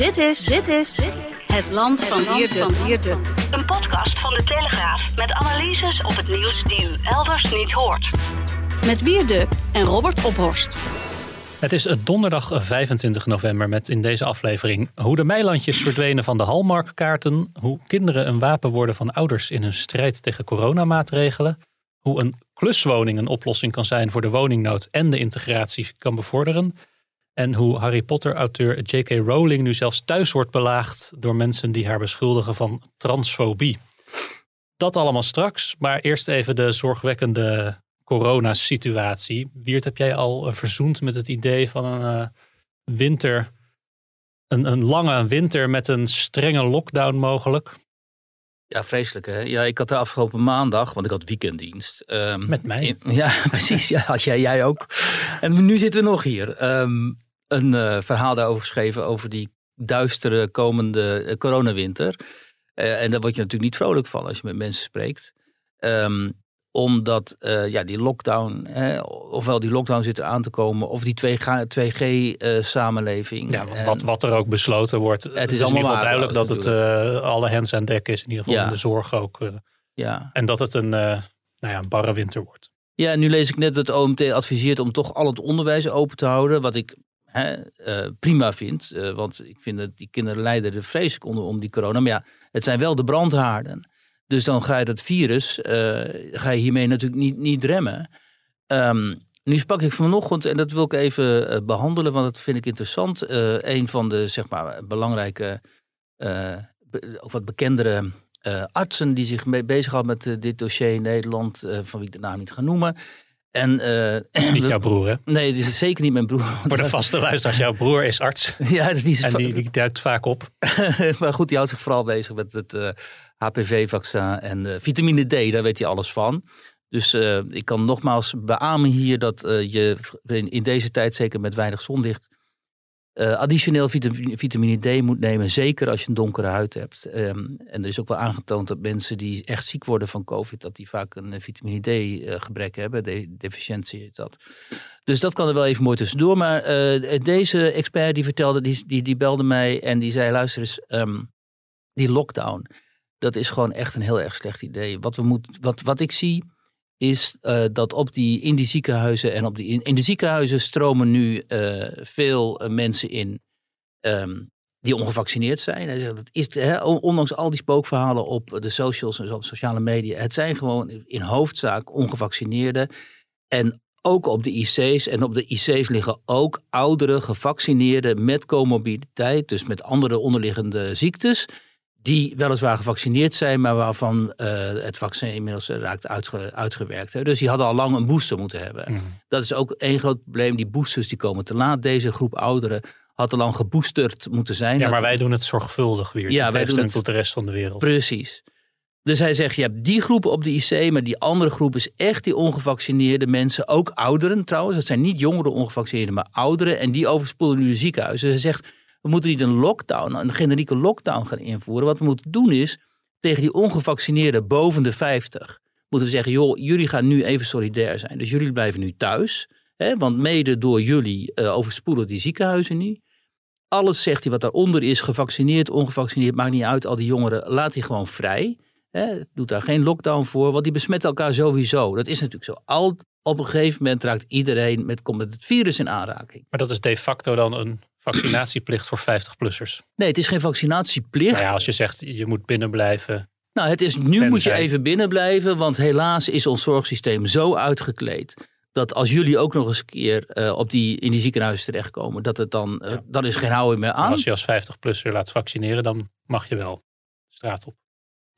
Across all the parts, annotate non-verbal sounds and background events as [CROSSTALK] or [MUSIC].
Dit is, dit is het land van Wierde. Een podcast van de Telegraaf met analyses op het nieuws die u elders niet hoort. Met Wierde en Robert Ophorst. Het is donderdag 25 november met in deze aflevering hoe de meilandjes verdwenen van de Hallmark-kaarten, hoe kinderen een wapen worden van ouders in hun strijd tegen coronamaatregelen, hoe een kluswoning een oplossing kan zijn voor de woningnood en de integratie kan bevorderen, en hoe Harry Potter-auteur J.K. Rowling nu zelfs thuis wordt belaagd door mensen die haar beschuldigen van transfobie. Dat allemaal straks, maar eerst even de zorgwekkende coronasituatie. Wiert, heb jij al eh, verzoend met het idee van een uh, winter, een, een lange winter met een strenge lockdown mogelijk? Ja, vreselijk hè. Ja, ik had de afgelopen maandag, want ik had weekenddienst. Um, met mij? [LAUGHS] ja, precies. Ja, had jij, jij ook. En nu zitten we nog hier. Um, een uh, verhaal daarover geschreven over die duistere komende uh, coronawinter. Uh, en daar word je natuurlijk niet vrolijk van als je met mensen spreekt. Um, omdat ja, die lockdown, hè, ofwel die lockdown zit er aan te komen, of die 2G-samenleving. ja, wat, wat er ook besloten wordt. Het, het is, allemaal in ieder geval duidelijk dat het alle hens aan dek is. In ieder geval ja. in de zorg ook. ja. En dat het een, nou ja, een barre winter wordt. Ja, nu lees ik net dat het OMT adviseert om toch al het onderwijs open te houden. Wat ik uh, prima vind. Uh, want ik vind dat die kinderen lijden er vreselijk onder om die corona. Maar ja, het zijn wel de brandhaarden. Dus dan ga je dat virus, uh, ga je hiermee natuurlijk niet, niet remmen. Um, nu sprak ik vanochtend, en dat wil ik even behandelen, want dat vind ik interessant. een van de, zeg maar, belangrijke, of wat bekendere artsen die zich mee bezighoudt met dit dossier in Nederland, van wie ik de naam niet ga noemen. En, uh, het is niet [LAUGHS] jouw broer, hè? Nee, het is zeker niet mijn broer. [LAUGHS] Voor de vaste luisteraars, jouw broer is arts. [LAUGHS] ja, het is niet zo En die, die duikt vaak op. maar goed, die houdt zich vooral bezig met het uh, HPV-vaccin en uh, vitamine D. Daar weet hij alles van. Dus ik kan nogmaals beamen hier dat je in, deze tijd, zeker met weinig zonlicht, uh, additioneel vitamine, vitamine, D moet nemen, zeker als je een donkere huid hebt. Um, en er is ook wel aangetoond dat mensen die echt ziek worden van COVID, dat die vaak een eh, vitamine D uh, gebrek hebben, de, deficiëntie dat. Dus dat kan er wel even mooi tussendoor. Maar deze expert die vertelde, die, die, die belde mij en die zei, luister eens, um, die lockdown, dat is gewoon echt een heel erg slecht idee. Wat, we moet, wat, wat ik zie is uh, dat op die, in die ziekenhuizen en op die, in, de ziekenhuizen stromen nu uh, veel uh, mensen in um, die ongevaccineerd zijn. Hij dat is, ondanks al die spookverhalen op de socials en op sociale media, het zijn gewoon in hoofdzaak ongevaccineerden. En ook op de IC's. En op de IC's liggen ook oudere gevaccineerden met comorbiditeit, dus met andere onderliggende ziektes die weliswaar gevaccineerd zijn, maar waarvan uh, het vaccin inmiddels raakt uitge uitgewerkt. Hè. Dus die hadden al lang een booster moeten hebben. Mm. Dat is ook één groot probleem. Die boosters die komen te laat. Deze groep ouderen had al lang geboosterd moeten zijn. Ja, maar wij doen het zorgvuldig weer. Ja, wij doen het tot de rest van de wereld. Precies. Dus hij zegt, je hebt die groep op de IC, maar die andere groep is echt die ongevaccineerde mensen. Ook ouderen trouwens. Dat zijn niet jongere ongevaccineerden, maar ouderen. En die overspoelen nu de ziekenhuizen. Dus hij zegt, we moeten niet een lockdown, een generieke lockdown gaan invoeren. Wat we moeten doen is tegen die ongevaccineerden boven de 50 moeten we zeggen, joh, jullie gaan nu even solidair zijn. Dus jullie blijven nu thuis. Hè, want mede door jullie uh, overspoelen die ziekenhuizen niet. Alles zegt hij wat daaronder is, gevaccineerd, ongevaccineerd, maakt niet uit. Al die jongeren, laat die gewoon vrij. Hè, doet daar geen lockdown voor, want die besmetten elkaar sowieso. Dat is natuurlijk zo. Al, op een gegeven moment raakt iedereen met, komt met het virus in aanraking. Maar dat is de facto dan een vaccinatieplicht voor 50-plussers. Nee, het is geen vaccinatieplicht. Nou ja, als je zegt je moet binnen blijven. Nou, het is, nu moet je even binnen blijven, want helaas is ons zorgsysteem zo uitgekleed dat als jullie ook nog eens een keer uh, op die, in die ziekenhuizen terechtkomen, dat het dan, uh, dan is geen houden meer aan. Maar als je als 50-plusser laat vaccineren, dan mag je wel straat op.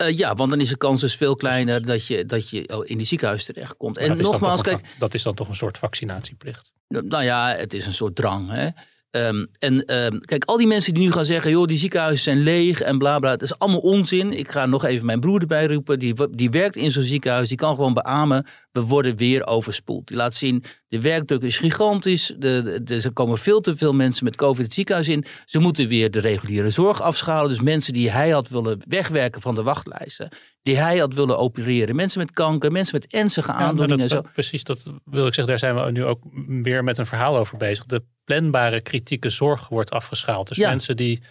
Uh, ja, want dan is de kans dus veel kleiner dat je, dat je in die ziekenhuis terechtkomt. En nogmaals, kijk. Dat is dan toch een soort vaccinatieplicht? Nou ja, het is een soort drang. Hè? Um, en um, kijk, al die mensen die nu gaan zeggen, joh, die ziekenhuizen zijn leeg en bla bla, dat is allemaal onzin. Ik ga nog even mijn broer erbij roepen, die, die werkt in zo'n ziekenhuis, die kan gewoon beamen, we worden weer overspoeld. Die laat zien, de werkdruk is gigantisch, de, de, er komen veel te veel mensen met COVID het ziekenhuis in. Ze moeten weer de reguliere zorg afschalen, dus mensen die hij had willen wegwerken van de wachtlijsten, die hij had willen opereren. Mensen met kanker, mensen met ernstige aandoeningen. Ja, dat, zo. Precies, dat wil ik zeggen. Daar zijn we nu ook weer met een verhaal over bezig. De planbare kritieke zorg wordt afgeschaald. Dus mensen die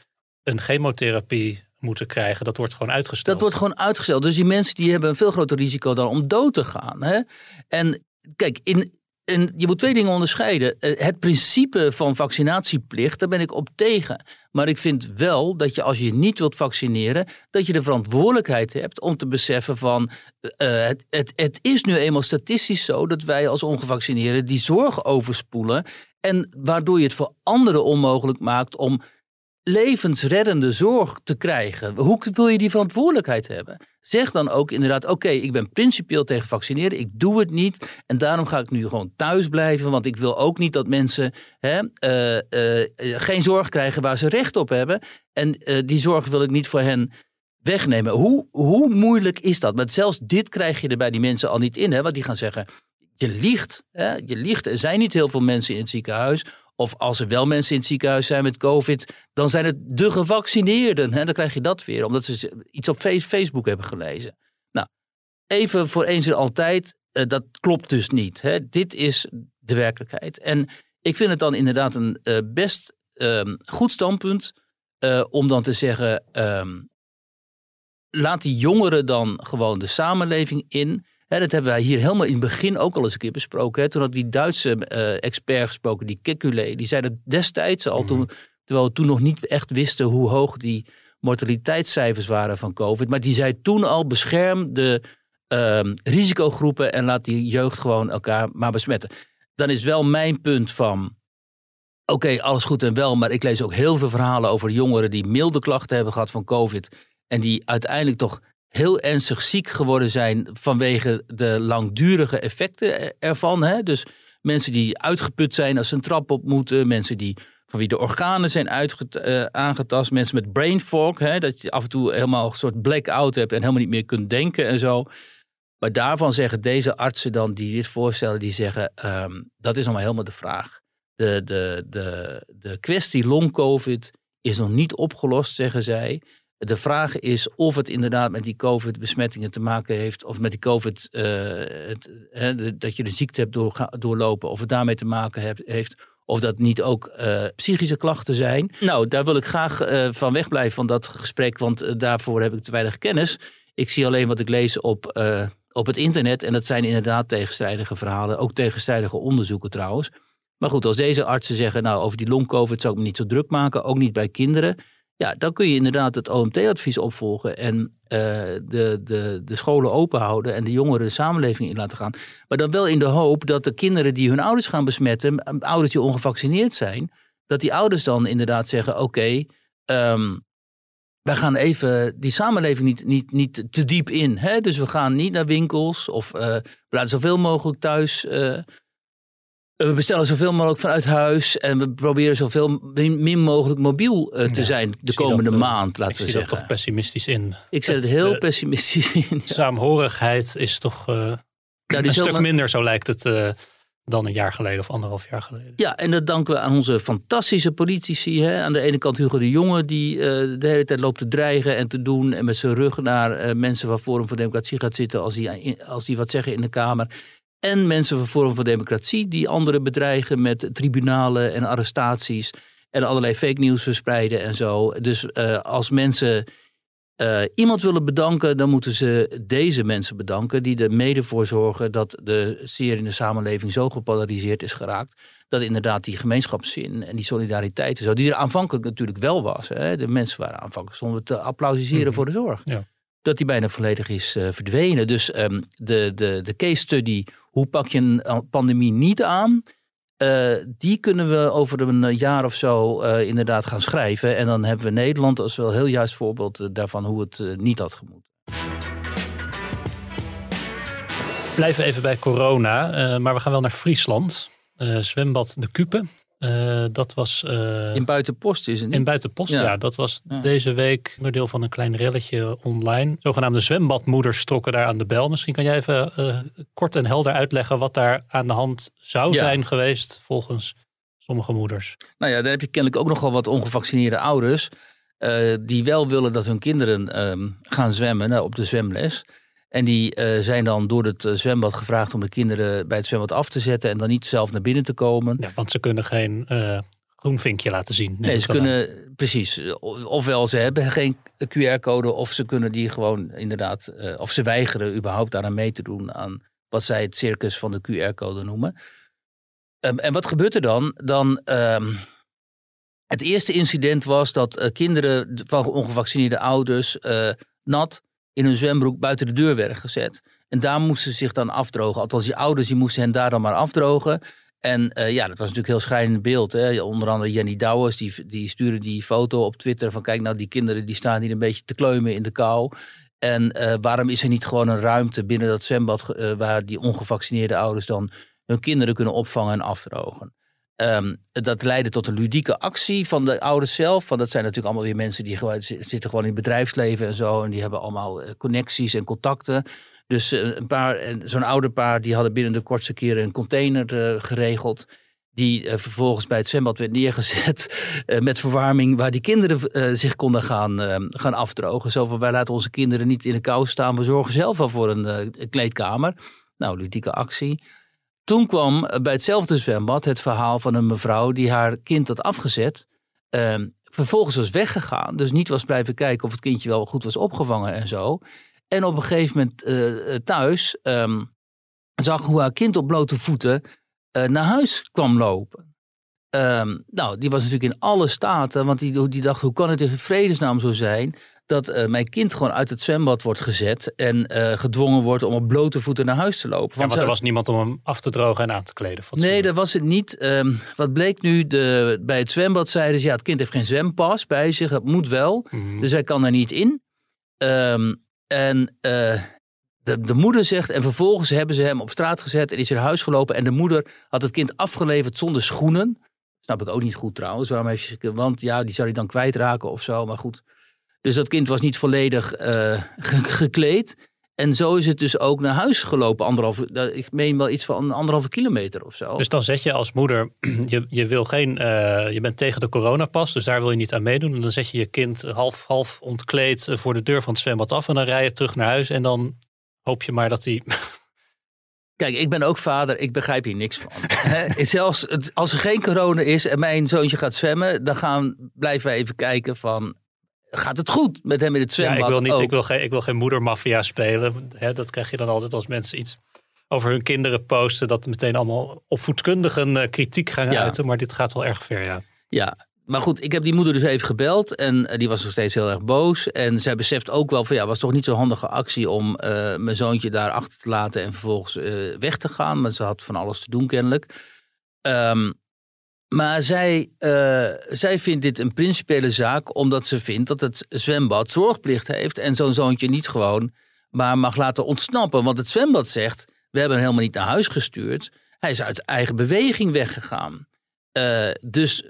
een chemotherapie moeten krijgen, dat wordt gewoon uitgesteld. Dat wordt gewoon uitgesteld. Dus die mensen die hebben een veel groter risico dan om dood te gaan. Hè? En kijk, in, je moet twee dingen onderscheiden. Eh, het principe van vaccinatieplicht, daar ben ik op tegen. Maar ik vind wel dat je als je niet wilt vaccineren, dat je de verantwoordelijkheid hebt om te beseffen van uh, het, het, het is nu eenmaal statistisch zo dat wij als ongevaccineerden die zorg overspoelen. En waardoor je het voor anderen onmogelijk maakt om levensreddende zorg te krijgen. Hoe wil je die verantwoordelijkheid hebben? Zeg dan ook inderdaad, oké, ik ben principieel tegen vaccineren, ik doe het niet en daarom ga ik nu gewoon thuis blijven, want ik wil ook niet dat mensen hè, uh, uh, geen zorg krijgen waar ze recht op hebben. En die zorg wil ik niet voor hen wegnemen. Hoe, hoe moeilijk is dat? Maar zelfs dit krijg je er bij die mensen al niet in, hè, want die gaan zeggen, je liegt, hè, je liegt, er zijn niet heel veel mensen in het ziekenhuis of als er wel mensen in het ziekenhuis zijn met COVID, dan zijn het de gevaccineerden. Hè? Dan krijg je dat weer, omdat ze iets op Facebook hebben gelezen. Nou, even voor eens en altijd, uh, dat klopt dus niet. Hè? Dit is de werkelijkheid. En ik vind het dan inderdaad een uh, best um, goed standpunt uh, om dan te zeggen, um, laat die jongeren dan gewoon de samenleving in dat hebben wij hier helemaal in het begin ook al eens een keer besproken. Hè. Toen had die Duitse uh, expert gesproken, die Kekulé. Die zei dat destijds al, toen, terwijl we toen nog niet echt wisten hoe hoog die mortaliteitscijfers waren van COVID. Maar die zei toen al, bescherm de uh, risicogroepen en laat die jeugd gewoon elkaar maar besmetten. Dan is wel mijn punt van, oké, alles goed en wel. Maar ik lees ook heel veel verhalen over jongeren die milde klachten hebben gehad van COVID. En die uiteindelijk toch heel ernstig ziek geworden zijn vanwege de langdurige effecten ervan. Hè? Dus mensen die uitgeput zijn als ze een trap op moeten, mensen die van wie de organen zijn uh, aangetast, mensen met brain fog, hè? dat je af en toe helemaal een soort blackout hebt en helemaal niet meer kunt denken en zo. Maar daarvan zeggen deze artsen dan die dit voorstellen, die zeggen um, dat is nog maar helemaal de vraag. De, de, de, de kwestie long-covid is nog niet opgelost, zeggen zij. De vraag is of het inderdaad met die COVID-besmettingen te maken heeft, of met die COVID, het, dat je de ziekte hebt door, doorlopen, of het daarmee te maken heeft, of dat niet ook uh, psychische klachten zijn. Nou, daar wil ik graag uh, van wegblijven van dat gesprek, want daarvoor heb ik te weinig kennis. Ik zie alleen wat ik lees op, op het internet en dat zijn inderdaad tegenstrijdige verhalen, ook tegenstrijdige onderzoeken trouwens. Maar goed, als deze artsen zeggen, nou over die long-COVID zou ik me niet zo druk maken, ook niet bij kinderen ja, dan kun je inderdaad het OMT-advies opvolgen en uh, de, de, de scholen open houden en de jongeren de samenleving in laten gaan. Maar dan wel in de hoop dat de kinderen die hun ouders gaan besmetten, ouders die ongevaccineerd zijn, dat die ouders dan inderdaad zeggen: oké, okay, um, wij gaan even die samenleving niet, niet, niet te diep in. Hè? Dus we gaan niet naar winkels of uh, we laten zoveel mogelijk thuis. Uh, we bestellen zoveel mogelijk vanuit huis en we proberen zoveel min mogelijk mobiel uh, te zijn de komende dat, maand, laten we zeggen. Ik zie dat toch pessimistisch in. Ik zet het heel pessimistisch in. Saamhorigheid is toch uh, nou, een stuk minder, zo lijkt het, uh, dan een jaar geleden of anderhalf jaar geleden. Ja, en dat danken we aan onze fantastische politici. Hè? Aan de ene kant Hugo de Jonge, die de hele tijd loopt te dreigen en te doen. En met zijn rug naar mensen van Forum voor Democratie gaat zitten als die, als die wat zeggen in de Kamer. En mensen van Forum voor Democratie die anderen bedreigen met tribunalen en arrestaties. En allerlei fake news verspreiden en zo. Dus uh, als mensen uh, iemand willen bedanken, dan moeten ze deze mensen bedanken. Die er mede voor zorgen dat de zeer in de samenleving zo gepolariseerd is geraakt. Dat inderdaad die gemeenschapszin en die solidariteit en zo, die er aanvankelijk natuurlijk wel was. Hè, de mensen waren aanvankelijk stonden te applaudisseren mm voor de zorg. Ja. Dat die bijna volledig is uh, verdwenen. Dus um, de, de, de case study hoe pak je een pandemie niet aan? Uh, die kunnen we over een eh, jaar of zo inderdaad gaan schrijven. En dan hebben we Nederland als wel heel juist voorbeeld daarvan hoe het niet had gemoeten. We blijven even bij corona, eh, maar we gaan wel naar Friesland. Eh, zwembad De Kupe. Eh, dat was eh, In Buitenpost is het niet? in Buitenpost. Ja. Ja. dat was Ja. deze week onderdeel van een klein relletje online. Zogenaamde zwembadmoeders trokken daar aan de bel. Misschien kan jij even eh, kort en helder uitleggen wat daar aan de hand zou Ja. zijn geweest volgens sommige moeders. Nou ja, dan heb je kennelijk ook nogal wat ongevaccineerde ouders. die wel willen dat hun kinderen ehm, gaan zwemmen eh, op de zwemles. En die eh, zijn dan door het eh, zwembad gevraagd om de kinderen bij het zwembad af te zetten. En dan niet zelf naar binnen te komen. Ja, want ze kunnen geen eh, groen vinkje laten zien. Nee, ze kunnen, precies. Ofwel ze hebben geen QR-code, of ze kunnen die gewoon inderdaad, of ze weigeren überhaupt daaraan mee te doen aan wat zij het circus van de QR-code noemen. Ehm, en wat gebeurt er dan? Dan, ehm, het eerste incident was dat kinderen van ongevaccineerde ouders nat in hun zwembroek buiten de deur werden gezet. En daar moesten ze zich dan afdrogen. Althans, die ouders die moesten hen daar dan maar afdrogen. En eh, ja, dat was natuurlijk heel schrijnend beeld. Hè? Onder andere Jenny Douwers, die, die stuurde die foto op Twitter van kijk nou, die kinderen die staan hier een beetje te kleumen in de kou. En eh, waarom is er niet gewoon een ruimte binnen dat zwembad eh, waar die ongevaccineerde ouders dan hun kinderen kunnen opvangen en afdrogen? Ehm, dat leidde tot een ludieke actie van de ouders zelf. Want dat zijn natuurlijk allemaal weer mensen die zitten gewoon in het bedrijfsleven en zo. En die hebben allemaal eh, connecties en contacten. Dus eh, een paar, zo'n ouderpaar die hadden binnen de kortste keren een container eh, geregeld. Die vervolgens bij het zwembad werd neergezet [LAUGHS] met verwarming. Waar die kinderen zich konden gaan, eh, gaan afdrogen. Zo van wij laten onze kinderen niet in de kou staan. We zorgen zelf wel voor een kleedkamer. Nou, ludieke actie. Toen kwam bij hetzelfde zwembad het verhaal van een mevrouw die haar kind had afgezet. Ehm, vervolgens was weggegaan. Dus niet was blijven kijken of het kindje wel goed was opgevangen en zo. En op een gegeven moment eh, eh, thuis ehm, zag hoe haar kind op blote voeten eh, naar huis kwam lopen. Ehm, nou, die was natuurlijk in alle staten, want die, die dacht: hoe kan het in vredesnaam zo zijn dat eh, mijn kind gewoon uit het zwembad wordt gezet en eh, gedwongen wordt om op blote voeten naar huis te lopen? Ja, want er was niemand om hem af te drogen en aan te kleden. Nee, dat was het niet. Ehm, wat bleek nu? De, bij het zwembad zeiden ze, ja, het kind heeft geen zwempas bij zich. Dat moet wel. Mhm. Dus hij kan er niet in. Ehm, en eh, de, de moeder zegt, en vervolgens hebben ze hem op straat gezet en is er naar huis gelopen. En de moeder had het kind afgeleverd zonder schoenen. Snap ik ook niet goed trouwens. Waarom heeft je, want ja, die zou hij dan kwijtraken of zo. Maar goed. Dus dat kind was niet volledig eh, ge- gekleed. En zo is het dus ook naar huis gelopen. Anderhalf, ik meen wel iets van anderhalve kilometer of zo. Dus dan zet je als moeder, [CLEARS THROAT] je, je, wil geen, eh, je bent tegen de coronapas, dus daar wil je niet aan meedoen. En dan zet je je kind half, half ontkleed eh, voor de deur van het zwembad af en dan rij je terug naar huis. En dan hoop je maar dat die... [LAUGHS] Kijk, ik ben ook vader, ik begrijp hier niks van. Hè? [LAUGHS] Zelfs het- als er geen corona is en mijn zoontje gaat zwemmen, dan gaan, blijven wij even kijken van, gaat het goed met hem in het Ja, zwembad? ik wil, niet, ook? ik wil geen, ik wil geen moedermafia spelen. Hè, dat krijg je dan altijd als mensen iets over hun kinderen posten. Dat meteen allemaal opvoedkundigen eh, kritiek gaan Ja. uiten. Maar dit gaat wel erg ver, ja. Ja, maar goed, ik heb die moeder dus even gebeld en eh, die was nog steeds heel erg boos. En zij beseft ook wel van ja, was toch niet zo'n handige actie om eh, mijn zoontje daar achter te laten en vervolgens weg te gaan. Maar ze had van alles te doen kennelijk. Ehm, maar zij, eh, zij vindt dit een principiële zaak omdat ze vindt dat het zwembad zorgplicht heeft en zo'n zoontje niet gewoon maar mag laten ontsnappen. Want het zwembad zegt, we hebben hem helemaal niet naar huis gestuurd. Hij is uit eigen beweging weggegaan. Eh, dus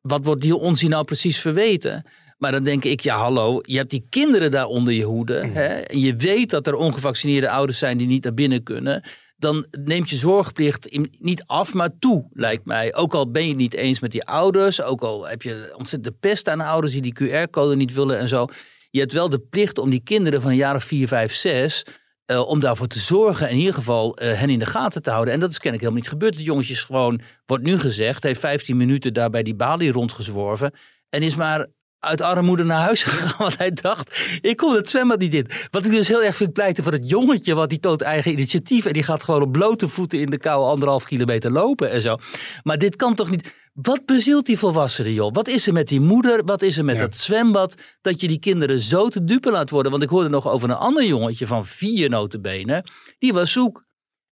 wat wordt die onzin nou precies verweten? Maar dan denk ik, ja hallo, je hebt die kinderen daar onder je hoede. Hè, en je weet dat er ongevaccineerde ouders zijn die niet naar binnen kunnen. Dan neemt je zorgplicht niet af, maar toe, lijkt mij. Ook al ben je niet eens met die ouders. Ook al heb je ontzettend de pest aan ouders die die QR-code niet willen en zo. Je hebt wel de plicht om die kinderen van of 4, 5, 6... eh, om daarvoor te zorgen en in ieder geval eh, hen in de gaten te houden. En dat is kennelijk helemaal niet gebeurd. Het jongetje is gewoon, wordt nu gezegd, heeft 15 minuten daar bij die balie rondgezworven. En is maar uit armoede naar huis [LAUGHS] gegaan. Want hij dacht, ik kom het zwembad niet in. Wat ik dus heel erg vind pleiten voor het jongetje. Want die toont eigen initiatief. En die gaat gewoon op blote voeten in de kou anderhalf kilometer lopen en zo. Maar dit kan toch niet... Wat bezielt die volwassenen, joh? Wat is er met die moeder? Wat is er met Ja. dat zwembad? Dat je die kinderen zo te dupe laat worden. Want ik hoorde nog over een ander jongetje van vier notenbenen. Die was zoek.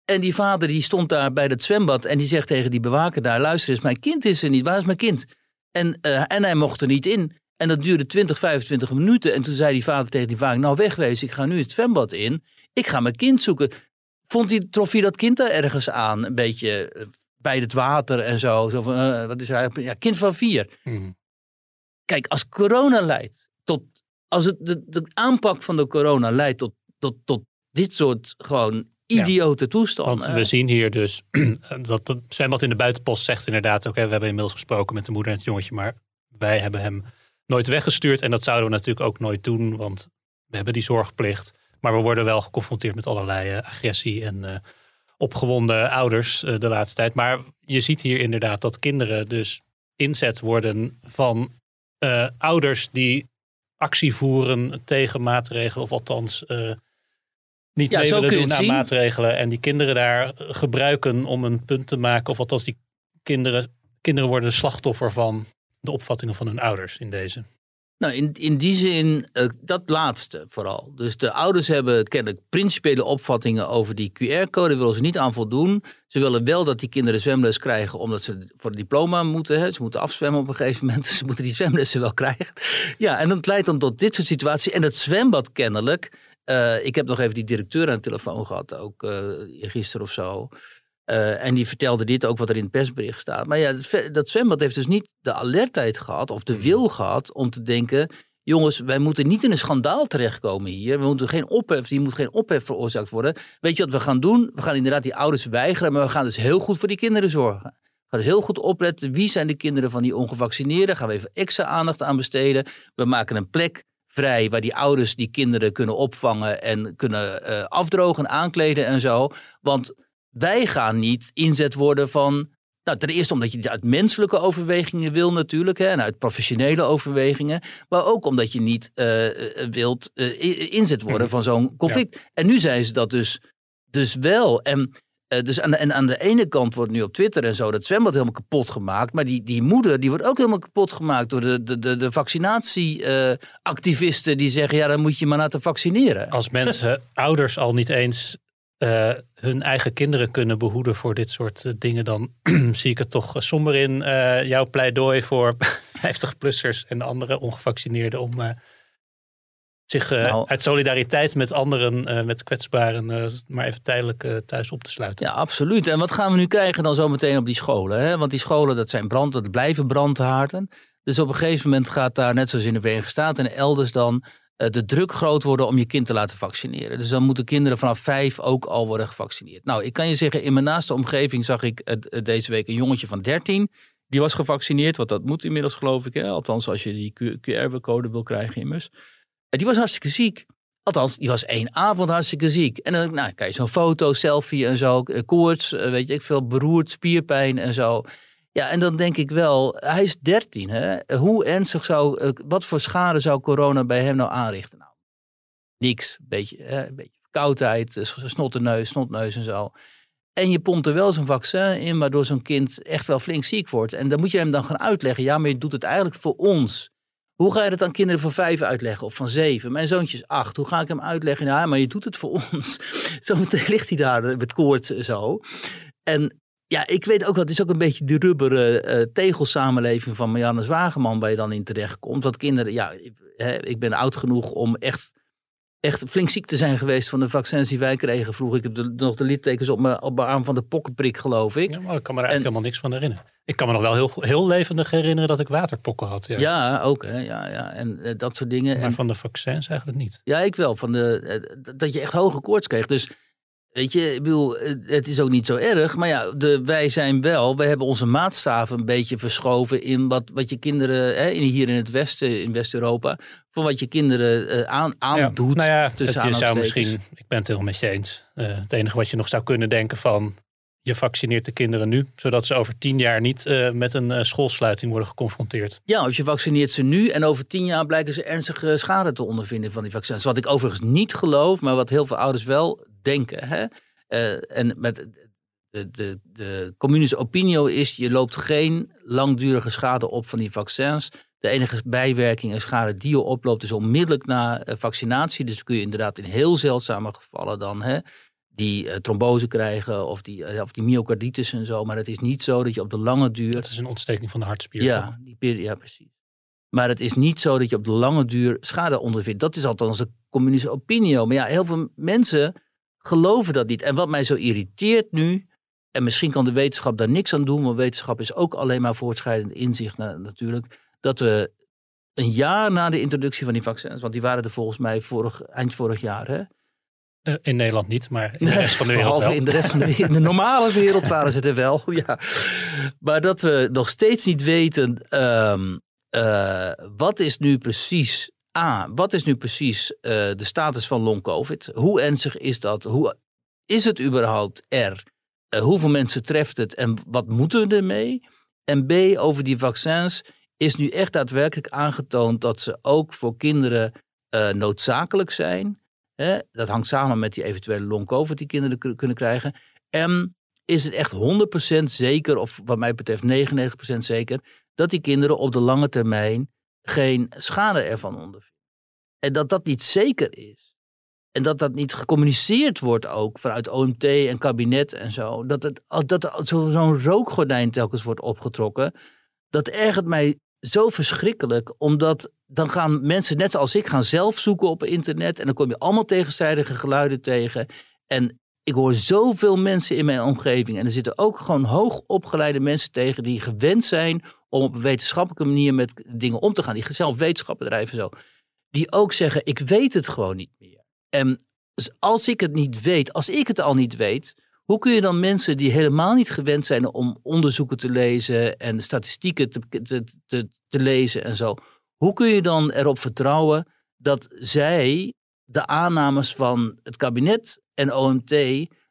En die vader die stond daar bij het zwembad. En die zegt tegen die bewaker daar... Luister eens, mijn kind is er niet. Waar is mijn kind? En, eh, en hij mocht er niet in. En dat duurde 20, 25 minuten. En toen zei die vader tegen die vader, nou wegwezen, ik ga nu het zwembad in. Ik ga mijn kind zoeken. Vond hij, trof hij dat kind daar ergens aan? Een beetje eh, bij het water en zo. zo van, eh, wat is hij? Ja, kind van vier. Mhm. Kijk, als corona leidt tot, als het, de, de aanpak van de corona leidt tot, tot, tot dit soort gewoon idiote toestanden. Want we zien hier dus [CLEARS THROAT] dat het zwembad in de buitenpost zegt inderdaad, oké, we hebben inmiddels gesproken met de moeder en het jongetje, maar wij hebben hem nooit weggestuurd en dat zouden we natuurlijk ook nooit doen, want we hebben die zorgplicht. Maar we worden wel geconfronteerd met allerlei eh, agressie en eh, opgewonden ouders eh, de laatste tijd. Maar je ziet hier inderdaad dat kinderen dus inzet worden van ouders die actie voeren tegen maatregelen, of althans niet Ja, mee willen doen aan maatregelen. En die kinderen daar gebruiken om een punt te maken, of althans die kinderen, kinderen worden slachtoffer van de opvattingen van hun ouders in deze. Nou, in, in die zin, eh, dat laatste vooral. Dus de ouders hebben kennelijk principiële opvattingen over die QR-code. Willen ze niet aan voldoen. Ze willen wel dat die kinderen zwemles krijgen, omdat ze voor het diploma moeten. Hè. Ze moeten afzwemmen op een gegeven moment. [LAUGHS] Dus ze moeten die zwemlessen wel krijgen. Ja, en dat leidt dan tot dit soort situaties. En het zwembad kennelijk. eh, ik heb nog even die directeur aan de telefoon gehad, ook eh, gisteren of zo. Eh, en die vertelde dit ook wat er in het persbericht staat. Maar ja, dat, zwembad heeft dus niet de alertheid gehad of de wil gehad om te denken. Jongens, wij moeten niet in een schandaal terechtkomen hier. We moeten geen ophef, hier moet geen ophef veroorzaakt worden. Weet je wat we gaan doen? We gaan inderdaad die ouders weigeren, maar we gaan dus heel goed voor die kinderen zorgen. We gaan dus heel goed opletten. Wie zijn de kinderen van die ongevaccineerden? Gaan we even extra aandacht aan besteden. We maken een plek vrij waar die ouders die kinderen kunnen opvangen en kunnen eh, afdrogen, aankleden en zo. Want wij gaan niet inzet worden van. Nou, ten eerste omdat je dit uit menselijke overwegingen wil natuurlijk, hè, en uit professionele overwegingen. Maar ook omdat je niet eh, eh, wilt eh, inzet worden van zo'n conflict. En nu zijn ze dat dus, dus wel. En, dus aan de, en aan de ene kant wordt nu op Twitter en zo dat zwembad helemaal kapot gemaakt. Maar die, die moeder die wordt ook helemaal kapot gemaakt door de, de, de, de vaccinatieactivisten die zeggen, ja dan moet je maar laten vaccineren. Als mensen, ouders al niet eens eh, hun eigen kinderen kunnen behoeden voor dit soort eh, dingen, dan [CLEARS THROAT] zie ik het toch eh, somber in eh, jouw pleidooi voor [LAUGHS] 50-plussers en andere ongevaccineerden om zich Nou. uit solidariteit met anderen, met kwetsbaren, maar even tijdelijk thuis op te sluiten. Ja, absoluut. En wat gaan we nu krijgen dan zometeen op die scholen? Hè? Want die scholen, dat zijn brand, dat blijven brandhaarden. Dus op een gegeven moment gaat daar, net zoals in de Verenigde Staten en elders dan, de druk groot worden om je kind te laten vaccineren. Dus dan moeten kinderen vanaf vijf ook al worden gevaccineerd. Nou, ik kan je zeggen, in mijn naaste omgeving zag ik eh, eh, deze week een jongetje van 13. Die was gevaccineerd, want dat moet inmiddels geloof ik. Hè? Althans, als je die QR-code wil krijgen immers. Die was hartstikke ziek. Althans, die was één avond hartstikke ziek. En dan nou, krijg je zo'n foto, selfie en zo. eh, Koorts, eh, weet je, ik veel beroerd, spierpijn en zo. Ja, en dan denk ik wel, hij is 13. Hè? Hoe ernstig zou, eh, wat voor schade zou corona bij hem nou aanrichten? Nou, niks. Beetje, hè, een beetje verkoudheid, eh, snottenneus, snotneus en zo. En je pompt er wel zo'n vaccin in, waardoor zo'n kind echt wel flink ziek wordt. En dan moet je hem dan gaan uitleggen. Ja, maar je doet het eigenlijk voor ons. Hoe ga je dat aan kinderen van vijf uitleggen of van zeven? Mijn zoontje is acht. Hoe ga ik hem uitleggen? Ja, maar je doet het voor [LAUGHS] ons. Zo ligt hij daar eh, met koorts zo. En ja, ik weet ook wel, het is ook een beetje de rubberen eh, tegelsamenleving van Marianne Zwageman waar je dan in terechtkomt. Want kinderen, ja, ik, hè, ik ben oud genoeg om echt, echt flink ziek te zijn geweest van de vaccins die wij kregen. Vroeg ik heb de, nog de littekens op mijn, op mijn arm van de pokkenprik, geloof ik. Ja, maar ik kan me er eigenlijk helemaal niks van herinneren. Ik kan me nog wel heel, heel levendig herinneren dat ik waterpokken had. Ja. Ja, ook hè, ja, ja. En eh, dat soort dingen. Maar En, van de vaccins eigenlijk niet. Ja, ik wel. Van de, eh, dat je echt hoge koorts kreeg. Dus weet je, ik bedoel, eh, het is ook niet zo erg. Maar ja, de, wij zijn wel, wij hebben onze maatstaven een beetje verschoven in wat, wat je kinderen, hè, in, hier in het Westen, in West-Europa, van wat je kinderen eh, aan, aandoet. Nou ja, het, je zou misschien, ik ben het helemaal met je eens. Eh, het enige wat je nog zou kunnen denken van, je vaccineert de kinderen nu, zodat ze over tien jaar niet met een schoolsluiting worden geconfronteerd. Ja, of je vaccineert ze nu en over tien jaar blijken ze ernstige schade te ondervinden van die vaccins. Wat ik overigens niet geloof, maar wat heel veel ouders wel denken. Hè? Eh, en met de, de, de communische opinie is, je loopt geen langdurige schade op van die vaccins. De enige bijwerking en schade die je oploopt is onmiddellijk na eh, vaccinatie. Dus kun je inderdaad in heel zeldzame gevallen dan hè, die eh, trombose krijgen of die, of die myocarditis en zo. Maar het is niet zo dat je op de lange duur... Dat is een ontsteking van de hartspier. Ja, die ja, precies. Maar het is niet zo dat je op de lange duur schade ondervindt. Dat is althans de communistische opinie. Maar ja, heel veel mensen geloven dat niet. En wat mij zo irriteert nu, en misschien kan de wetenschap daar niks aan doen, want wetenschap is ook alleen maar voortschrijdend inzicht natuurlijk, dat we een jaar na de introductie van die vaccins, want die waren er volgens mij vorig, eind vorig jaar, hè? Uh, in Nederland niet, maar in de rest van de wereld wel. In de rest van de, in de normale wereld waren ze er wel, [LAUGHS] ja. Maar dat we nog steeds niet weten, um, uh, wat is nu precies A, wat is nu precies uh, de status van long covid? Hoe ernstig is dat? Hoe is het überhaupt er? Uh, hoeveel mensen treft het en wat moeten we ermee? En B, over die vaccins is nu echt daadwerkelijk aangetoond dat ze ook voor kinderen uh, noodzakelijk zijn. Hè? Dat hangt samen met die eventuele long covid die kinderen kunnen krijgen. En is het echt 100% zeker, of wat mij betreft 99% zeker, dat die kinderen op de lange termijn geen schade ervan ondervinden. En dat dat niet zeker is. En dat dat niet gecommuniceerd wordt ook vanuit OMT en kabinet en zo. Dat, het, dat zo'n rookgordijn telkens wordt opgetrokken. Dat ergert mij zo verschrikkelijk. Omdat dan gaan mensen net zoals ik gaan zelf zoeken op internet. En dan kom je allemaal tegenstrijdige geluiden tegen. En ik hoor zoveel mensen in mijn omgeving. En er zitten ook gewoon hoogopgeleide mensen tegen die gewend zijn om op een wetenschappelijke manier met dingen om te gaan. Die zelf wetenschappen drijven zo. Die ook zeggen, ik weet het gewoon niet meer. En als ik het niet weet, als ik het al niet weet, hoe kun je dan mensen die helemaal niet gewend zijn om onderzoeken te lezen en statistieken te, te, te, lezen en zo, hoe kun je dan erop vertrouwen dat zij de aannames van het kabinet en OMT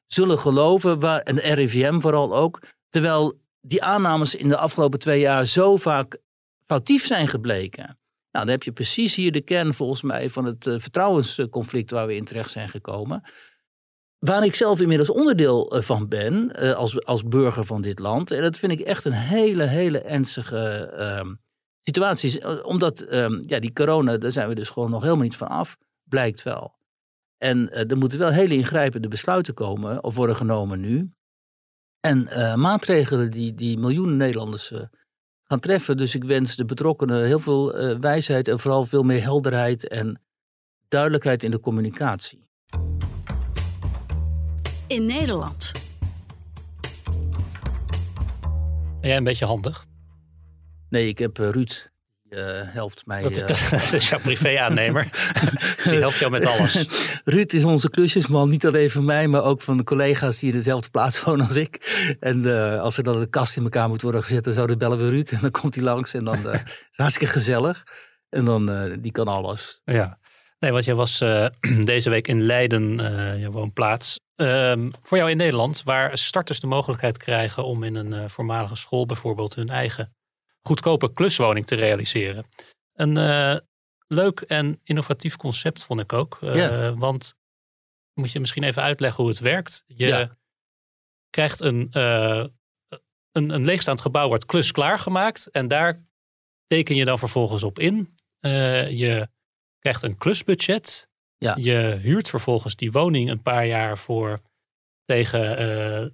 zullen geloven, waar, en RIVM vooral ook, terwijl die aannames in de afgelopen twee jaar zo vaak foutief zijn gebleken. Nou, dan heb je precies hier de kern volgens mij van het uh, vertrouwensconflict waar we in terecht zijn gekomen. Waar ik zelf inmiddels onderdeel uh, van ben, uh, als, als burger van dit land. En dat vind ik echt een hele, hele ernstige uh, situatie. Omdat ehm, ja, die corona, daar zijn we dus gewoon nog helemaal niet van af, blijkt wel. En er moeten wel hele ingrijpende besluiten komen, of worden genomen nu. En uh, maatregelen die, die miljoenen Nederlanders uh, gaan treffen. Dus ik wens de betrokkenen heel veel uh, wijsheid en vooral veel meer helderheid en duidelijkheid in de communicatie. In Nederland. Ben jij een beetje handig? Nee, ik heb Ruud uh, helpt mij. Dat, uh, [LAUGHS] dat is jouw privé-aannemer. [LAUGHS] die helpt jou met alles. Ruud is onze klusjesman, niet alleen van mij, maar ook van de collega's die in dezelfde plaats [LAUGHS] wonen als ik. En uh, als er dan een kast in elkaar moet worden gezet, dan zouden bellen we Ruud en dan komt hij langs en dan is het hartstikke gezellig. En dan, die kan alles. Ja. Nee, want jij was [CLEARS THROAT] deze week in Leiden, je woonplaats. Ehm, voor jou in Nederland, waar starters de mogelijkheid krijgen om in een voormalige school bijvoorbeeld hun eigen goedkope kluswoning te realiseren. Een uh, leuk en innovatief concept vond ik ook. Uh, ja. Want moet je misschien even uitleggen hoe het werkt. Je ja. krijgt een, uh, een, een leegstaand gebouw wordt klus klaargemaakt. En daar teken je dan vervolgens op in. je krijgt een klusbudget. Ja. Je huurt vervolgens die woning een paar jaar voor tegen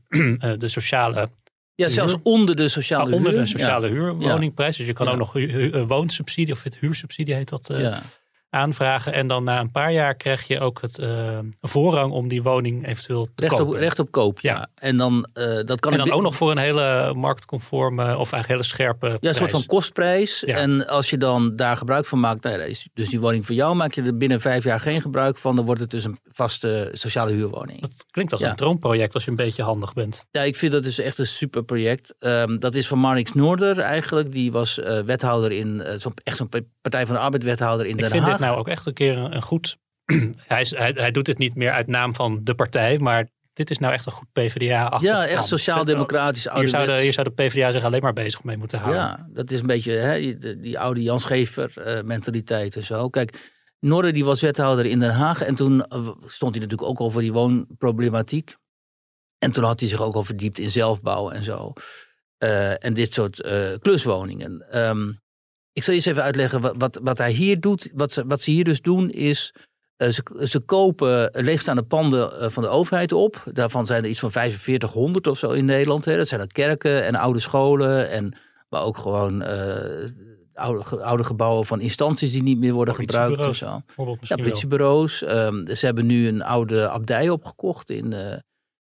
[CLEARS THROAT] de sociale ja, zelfs onder de sociale ah, huur. Onder de sociale huurwoningprijs. Dus je kan ook nog een woonsubsidie of het huursubsidie heet dat uh, aanvragen. En dan na een paar jaar krijg je ook het uh, voorrang om die woning eventueel te recht kopen. Op, recht op koop, ja. En dan, uh, dat kan en dan ook nog voor een hele marktconforme of eigenlijk hele scherpe Ja, een soort van kostprijs. Ja. En als je dan daar gebruik van maakt, nou is dus die woning voor jou, maak je er binnen vijf jaar geen gebruik van, dan wordt het dus een vaste sociale huurwoning. Dat klinkt als ja. een droomproject als je een beetje handig bent. Ja, ik vind dat dus echt een super project. Um, dat is van Marnix Noorder eigenlijk. Die was uh, wethouder in, zo echt zo'n Partij van de Arbeid wethouder in Den Haag. Nou ook echt een keer een, een goed... [CLEARS THROAT] hij, is, hij, hij doet het niet meer uit naam van de partij, maar dit is nou echt een goed PvdA-achtig Ja, echt sociaal-democratisch. Hier zou, de, hier zou de PvdA zich alleen maar bezig mee moeten houden. Ja, dat is een beetje hè, die, die oude Jan Schever-mentaliteit uh, en zo. Kijk, Norre die was wethouder in Den Haag en toen stond hij natuurlijk ook al voor die woonproblematiek. En toen had hij zich ook al verdiept in zelfbouw en zo. Uh, en dit soort uh, kluswoningen. Um, ik zal eens even uitleggen wat, wat, wat hij hier doet. Wat ze, wat ze hier dus doen is, uh, ze, ze kopen leegstaande panden van de overheid op. Daarvan zijn er iets van 4500 of zo in Nederland. Hè. Dat zijn dan kerken en oude scholen en maar ook gewoon oude, ge- oude gebouwen van instanties die niet meer worden gebruikt. En zo. Ja, politiebureaus. Ehm, ze hebben nu een oude abdij opgekocht in, eh,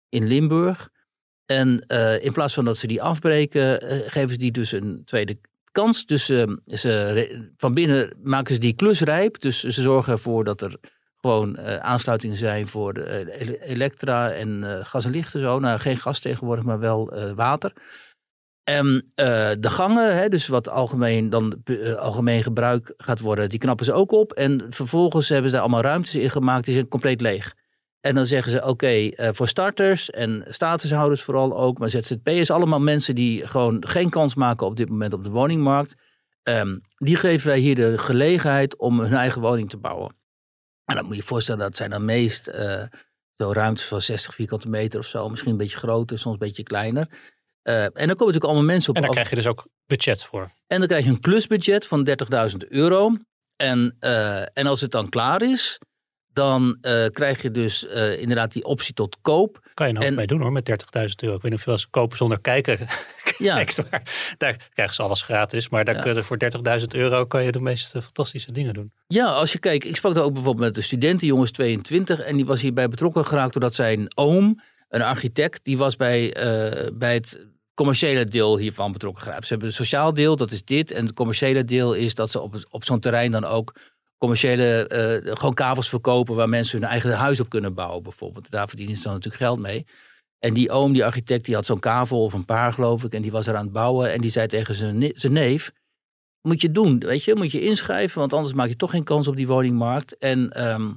in Limburg. En eh, in plaats van dat ze die afbreken, eh, geven ze die dus een tweede Dus ehm, ze, van binnen maken ze die klus rijp. Dus ze zorgen ervoor dat er gewoon eh, aansluitingen zijn voor eh, ele- elektra en eh, gas en licht en zo. Nou, geen gas tegenwoordig, maar wel water. En de gangen, hè, dus wat algemeen, dan, algemeen gebruik gaat worden, die knappen ze ook op. En vervolgens hebben ze daar allemaal ruimtes in gemaakt, die zijn compleet leeg. En dan zeggen ze, oké, eh, voor starters en statushouders vooral ook, maar ZZP'ers, allemaal mensen die gewoon geen kans maken op dit moment op de woningmarkt. ehm, die geven wij hier de gelegenheid om hun eigen woning te bouwen. En dan moet je je voorstellen, dat zijn dan meest eh, zo ruimtes van 60 vierkante meter of zo, misschien een beetje groter, soms een beetje kleiner. Eh, en dan komen natuurlijk allemaal mensen op En daar af. krijg je dus ook budget voor. En dan krijg je een klusbudget van 30.000 euro. En, en als het dan klaar is, dan eh, krijg je dus eh, inderdaad die optie tot koop. Kan je een En- mee doen hoor, met 30.000 euro. Ik weet niet of eens kopen zonder kijken [LAUGHS] Ja, maar daar krijgen ze alles gratis. Maar daar Ja. kun je voor 30.000 euro kan je de meest eh, fantastische dingen doen. ja, als je kijkt, ik sprak daar ook bijvoorbeeld met de student, die jongens 22, en die was hierbij betrokken geraakt doordat zijn oom, een architect, die was bij, bij het commerciële deel hiervan betrokken geraakt. Ze hebben het sociaal deel, dat is dit, en het commerciële deel is dat ze op, op zo'n terrein dan ook commerciële, eh, gewoon kavels verkopen waar mensen hun eigen huis op kunnen bouwen bijvoorbeeld. Daar verdienen ze dan natuurlijk geld mee. En die oom, die architect, die had zo'n kavel of een paar geloof ik. En die was er aan het bouwen. En die zei tegen zijn, zijn neef, moet je doen, weet je. Moet je inschrijven, want anders maak je toch geen kans op die woningmarkt. En ehm,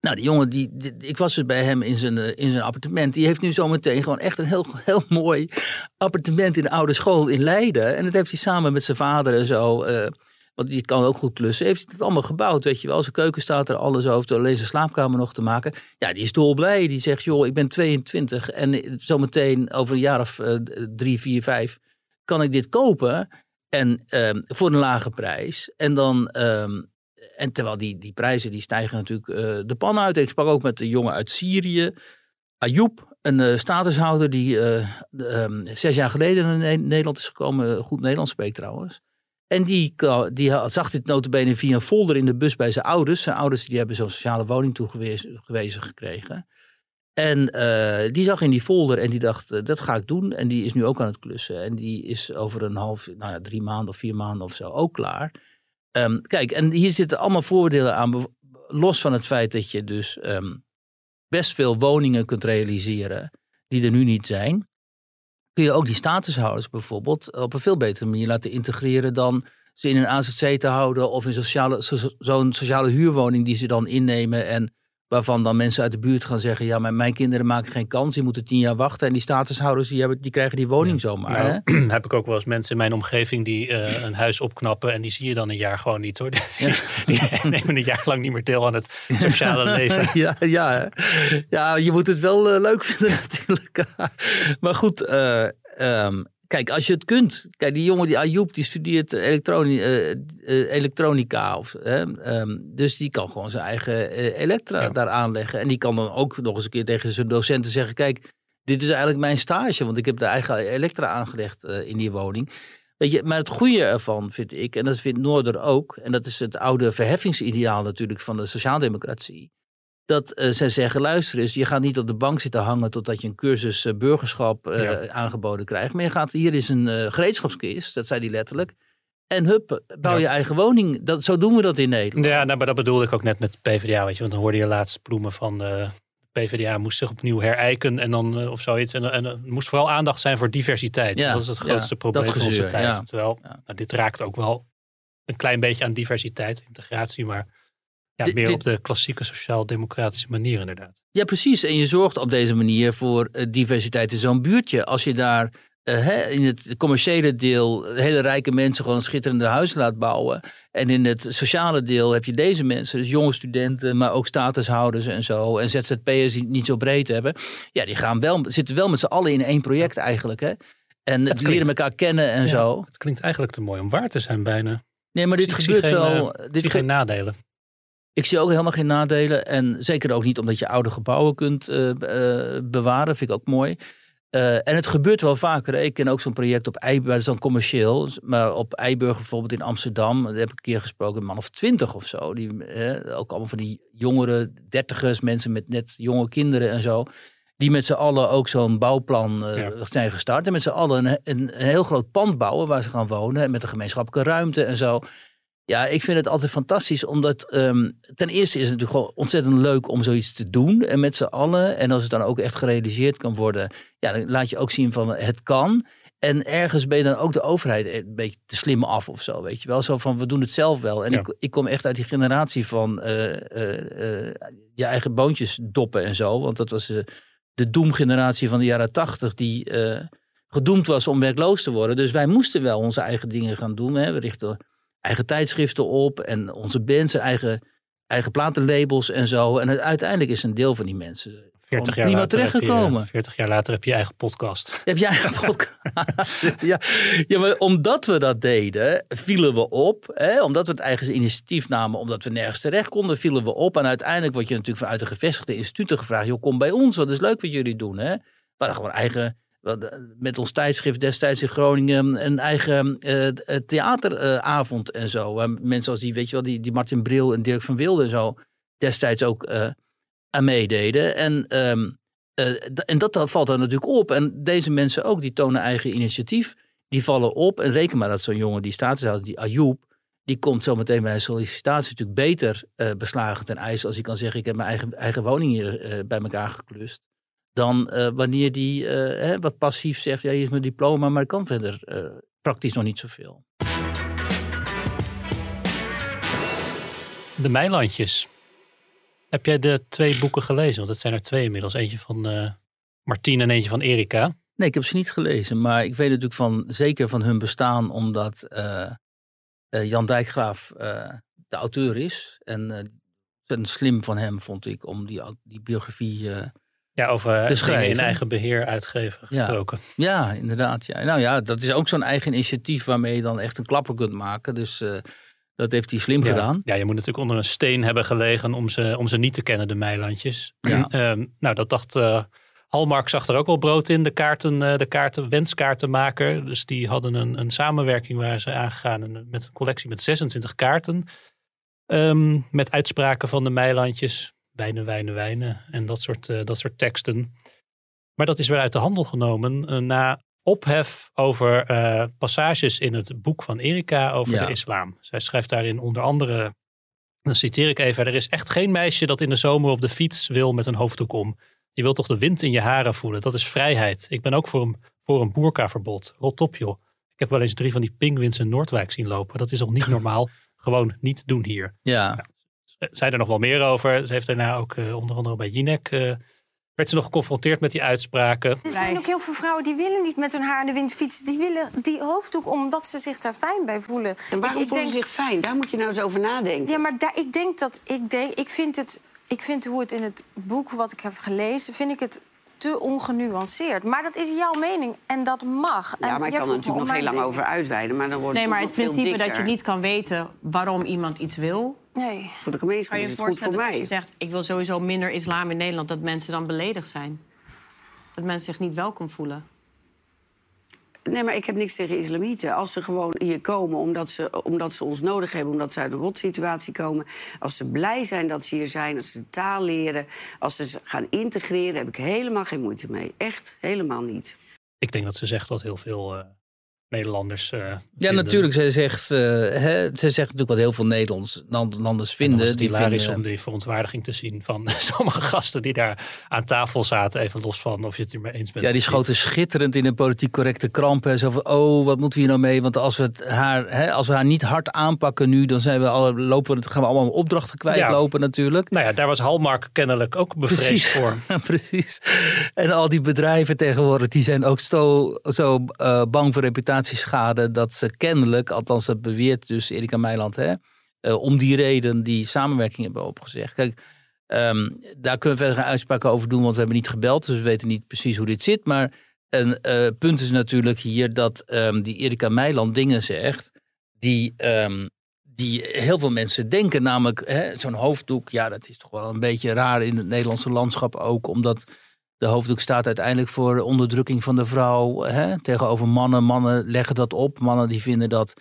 nou, die jongen, die, die- ik was dus bij hem in zijn, eh, in zijn appartement. Die heeft nu zometeen gewoon echt een heel, heel mooi appartement in de oude school in Leiden. En dat heeft hij samen met zijn vader en zo... eh, want die kan ook goed klussen. Heeft hij het allemaal gebouwd, weet je wel. Zijn keuken staat er, alles over. Alleen zijn slaapkamer nog te maken. Ja, die is dolblij. Die zegt, joh, ik ben 22. En eh, zometeen over een jaar of eh, drie, vier, vijf... kan ik dit kopen. En ehm, voor een lage prijs. En dan... ehm, en terwijl die, die prijzen die stijgen natuurlijk eh, de pan uit. Ik sprak ook met een jongen uit Syrië. Ayoub, een statushouder die eh, ehm, zes jaar geleden naar Ne- Nederland is gekomen. Goed Nederlands spreekt trouwens. En die, ka- die zag dit notabene via een folder in de bus bij zijn ouders. Zijn ouders die hebben zo'n sociale woning toegewezen gewezen gekregen. En eh, die zag in die folder en die dacht, eh, dat ga ik doen. En die is nu ook aan het klussen. En die is over een half, nou ja, drie maanden of vier maanden of zo ook klaar. Ehm, kijk, en hier zitten allemaal voordelen aan. Los van het feit dat je dus ehm, best veel woningen kunt realiseren die er nu niet zijn. Kun je ook die statushouders bijvoorbeeld op een veel betere manier laten integreren dan ze in een AZC te houden of in zo'n sociale huurwoning die ze dan innemen en waarvan dan mensen uit de buurt gaan zeggen, ja, maar mijn kinderen maken geen kans, die moeten tien jaar wachten en die statushouders die, hebben, die krijgen die woning zomaar. hè? Nou, [CLEARS THROAT] heb ik ook wel eens mensen in mijn omgeving die eh, een huis opknappen en die zie je dan een jaar gewoon niet hoor. [LAUGHS] Die, die [LAUGHS] nemen een jaar lang niet meer deel aan het sociale [LAUGHS] leven. ja, ja, hè. ja, je moet het wel eh, leuk vinden natuurlijk. maar goed, eh, ehm, kijk, als je het kunt. Kijk, die jongen, die Ayoub, die studeert elektroni eh, eh, elektronica. Of, hè, ehm, dus die kan gewoon zijn eigen eh, elektra Ja. daar aanleggen. En die kan dan ook nog eens een keer tegen zijn docenten zeggen... kijk, dit is eigenlijk mijn stage, want ik heb de eigen elektra aangelegd eh, in die woning. Weet je, maar het goede ervan vind ik, en dat vindt Noorder ook... en dat is het oude verheffingsideaal natuurlijk van de sociaaldemocratie dat eh, zij zeggen, luister eens, je gaat niet op de bank zitten hangen totdat je een cursus eh, burgerschap eh, Ja. aangeboden krijgt. Maar je gaat, hier is een gereedschapskist, dat zei hij letterlijk. En hup, bouw Ja. je eigen woning. Dat, zo doen we dat in Nederland. Ja, nou, maar dat bedoelde ik ook net met PvdA, weet je. Want dan hoorde je laatst Ploemen van de PvdA moest zich opnieuw herijken en dan of zoiets. En, en er moest vooral aandacht zijn voor diversiteit. Ja, dat is het grootste probleem van onze tijd. Terwijl, nou, dit raakt ook wel een klein beetje aan diversiteit, integratie, maar ja, meer dit- op de klassieke sociaal-democratische manier inderdaad. Ja, precies. En je zorgt op deze manier voor eh, diversiteit in zo'n buurtje. Als je daar eh, hè, in het commerciële deel hele rijke mensen gewoon schitterende huizen laat bouwen. En in het sociale deel heb je deze mensen, dus jonge studenten, maar ook statushouders en zo. En ZZP'ers die het niet zo breed hebben. Ja, die gaan wel, zitten wel met z'n allen in één project eigenlijk. Hè? En klinkt- leren elkaar kennen en Ja, zo. Het klinkt eigenlijk te mooi om waar te zijn bijna. Nee, maar dit gebeurt geen, wel. eh, ik dit zie ge- geen nadelen. Ik zie ook helemaal geen nadelen. En zeker ook niet omdat je oude gebouwen kunt eh, bewaren. Vind ik ook mooi. Eh, en het gebeurt wel vaker. Ik ken ook zo'n project op Eiburg, dat is dan commercieel. Maar op Eiburg bijvoorbeeld in Amsterdam, daar heb ik een keer gesproken, een man of twintig of zo. Die, eh, ook allemaal van die jongere dertigers, mensen met net jonge kinderen en zo. Die met z'n allen ook zo'n bouwplan Ja. zijn gestart. En met z'n allen een, een, een heel groot pand bouwen waar ze gaan wonen. Met een gemeenschappelijke ruimte en zo. Ja, ik vind het altijd fantastisch, omdat ehm, ten eerste is het natuurlijk gewoon ontzettend leuk om zoiets te doen en met z'n allen. En als het dan ook echt gerealiseerd kan worden, ja, dan laat je ook zien van het kan. En ergens ben je dan ook de overheid een beetje te slim af of zo, weet je wel. Zo van, we doen het zelf wel. En Ja. ik, ik kom echt uit die generatie van eh, eh, eh, je eigen boontjes doppen en zo. Want dat was eh, de doemgeneratie van de jaren tachtig die eh, gedoemd was om werkloos te worden. Dus wij moesten wel onze eigen dingen gaan doen. Hè. We richten eigen tijdschriften op en onze bands, en eigen, eigen platenlabels en zo. En uiteindelijk is een deel van die mensen 40 gewoon jaar, prima terechtgekomen. 40 jaar later heb je je eigen podcast. Heb jij een podcast? ja. ja, maar omdat we dat deden, vielen we op. Hè? Omdat we het eigen initiatief namen, omdat we nergens terecht konden, vielen we op. En uiteindelijk word je natuurlijk vanuit de gevestigde instituten gevraagd: joh, kom bij ons, wat is leuk wat jullie doen. Hè? We hadden gewoon eigen, met ons tijdschrift destijds in Groningen een eigen eh, theateravond en zo. Waar mensen als die, weet je wel, die, die Martin Bril en Dirk van Wilde en zo destijds ook eh, aan meededen. En ehm, eh, en dat, dat valt dan natuurlijk op. En deze mensen ook, die tonen eigen initiatief. Die vallen op. En reken maar dat zo'n jongen die status houdt, die Ayoub. Die komt zo meteen bij een sollicitatie natuurlijk beter eh, beslagen ten ijs. Als hij kan zeggen, ik heb mijn eigen, eigen woning hier eh, bij elkaar geklust. Dan eh, wanneer die eh, hè, wat passief zegt, ja hier is mijn diploma, maar ik kan verder eh, praktisch nog niet zoveel. De Meilandjes. Heb jij de twee boeken gelezen? Want het zijn er twee inmiddels. Eentje van Martien en eentje van Erika. Nee, ik heb ze niet gelezen, maar ik weet natuurlijk van, zeker van hun bestaan, omdat Jan Dijkgraaf de auteur is. En ontzettend slim van hem vond ik om die, die biografie. Ja, over dingen in eigen beheer uitgeven Ja. gesproken. ja, inderdaad. Ja. Nou ja, dat is ook zo'n eigen initiatief waarmee je dan echt een klapper kunt maken. Dus eh, dat heeft hij slim Ja. gedaan. Ja, je moet natuurlijk onder een steen hebben gelegen om ze, om ze niet te kennen, de Meilandjes. Ja. Ehm, nou, dat dacht eh Hallmark zag er ook wel brood in, de, kaarten, eh, de kaarten, wenskaartenmaker. Dus die hadden een, een samenwerking waar ze aangegaan en, met een collectie met 26 kaarten. Ehm, met uitspraken van de Meilandjes, wijnen, wijnen, wijnen en dat soort, eh, dat soort teksten. Maar dat is weer uit de handel genomen eh, na ophef over eh, passages in het boek van Erika over Ja. de islam. Zij schrijft daarin onder andere, dan citeer ik even, er is echt geen meisje dat in de zomer op de fiets wil met een hoofddoek om. Je wilt toch de wind in je haren voelen, dat is vrijheid. Ik ben ook voor een, voor een boerkaverbod. Rot op joh. Ik heb wel eens drie van die pinguïns in Noordwijk zien lopen. Dat is toch niet [LAUGHS] normaal? Gewoon niet doen hier. Ja, zei er nog wel meer over. Ze heeft daarna ook eh, onder andere bij Jinek... eh, werd ze nog geconfronteerd met die uitspraken. Er zijn ook heel veel vrouwen die willen niet met hun haar in de wind fietsen. Die willen die hoofddoek omdat ze zich daar fijn bij voelen. En waarom Ik- ik voelen ze denk- zich fijn? Daar moet je nou eens over nadenken. Ja, maar daar, ik denk dat ik denk, ik vind het, ik vind hoe het in het boek wat ik heb gelezen, vind ik het te ongenuanceerd. Maar dat is jouw mening en dat mag. ja, En maar ik kan er natuurlijk nog heel lang over uitweiden. Maar dan wordt Nee, maar het principe dat je niet kan weten waarom iemand iets wil. Nee. Voor de gemeenschap je is het goed voor voorstellen als je mij. zegt... ik wil sowieso minder islam in Nederland... dat mensen dan beledigd zijn? Dat mensen zich niet welkom voelen? Nee, maar ik heb niks tegen islamieten. Als ze gewoon hier komen omdat ze, omdat ze ons nodig hebben... omdat ze uit een rotsituatie komen... als ze blij zijn dat ze hier zijn, als ze de taal leren... als ze ze gaan integreren, heb ik helemaal geen moeite mee. Echt, helemaal niet. Ik denk dat ze zegt wat heel veel eh, Nederlanders eh ja natuurlijk. Zij zegt, eh, hè, zij zegt natuurlijk wat heel veel Nederlands, Nederlanders En vinden. het Die hilarisch vinden- om die verontwaardiging te zien van [LAUGHS] sommige gasten die daar aan tafel zaten. Even los van of je het er mee eens bent. Ja, die schoten schitterend in een politiek correcte krampen. Zo van, oh, wat moeten we hier nou mee? Want als we, het haar, hè, als we haar niet hard aanpakken nu... dan zijn we al, lopen we, gaan we allemaal opdrachten kwijtlopen natuurlijk. Nou ja, daar was Hallmark kennelijk ook bevreesd Precies. voor. [LAUGHS] Precies. En al die bedrijven tegenwoordig... die zijn ook zo, zo eh, bang voor reputatieschade... dat ze kennelijk, althans dat beweert dus Erika Meiland... Hè, eh, om die reden die samenwerking hebben opgezegd. Kijk, ehm, daar kunnen we verder geen uitspraken over doen... want we hebben niet gebeld, dus we weten niet precies hoe dit zit. Maar een eh, punt is natuurlijk hier dat ehm, die Erika Meiland dingen zegt... die... ehm, die heel veel mensen denken, namelijk zo'n hoofddoek, ja, dat is toch wel een beetje raar in het Nederlandse landschap ook, omdat De hoofddoek staat uiteindelijk voor onderdrukking van de vrouw hè, tegenover mannen. Mannen leggen dat op. Mannen die vinden dat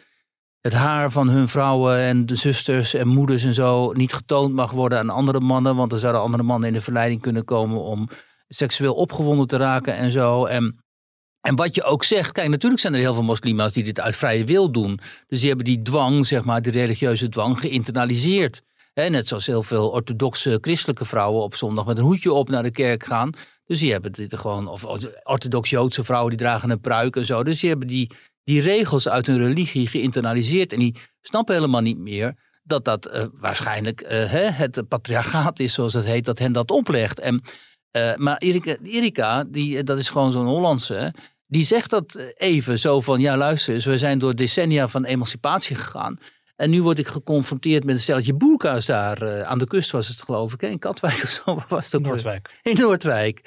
het haar van hun vrouwen en de zusters en moeders en zo niet getoond mag worden aan andere mannen. Want dan zouden andere mannen in de verleiding kunnen komen om seksueel opgewonden te raken en zo. En, en wat je ook zegt, kijk, natuurlijk zijn er heel veel moslima's die dit uit vrije wil doen. Dus die hebben die dwang, zeg maar, die religieuze dwang geïnternaliseerd. Net zoals heel veel orthodoxe christelijke vrouwen op zondag met een hoedje op naar de kerk gaan. Dus die hebben dit gewoon, of orthodox Joodse vrouwen die dragen een pruik en zo. Dus die hebben die, die regels uit hun religie geïnternaliseerd. En die snappen helemaal niet meer dat dat eh, waarschijnlijk uh, hè, het patriarchaat is, zoals het heet, dat hen dat oplegt. En, uh, maar Erika, Erika die, dat is gewoon zo'n Hollandse, die zegt dat even zo van, ja luister eens, we zijn door decennia van emancipatie gegaan. En nu word ik geconfronteerd met een stelletje boerka's daar. Uh, aan de kust was het geloof ik. Hè? In Katwijk of zo. [LAUGHS] Was het ook Noordwijk. In Noordwijk.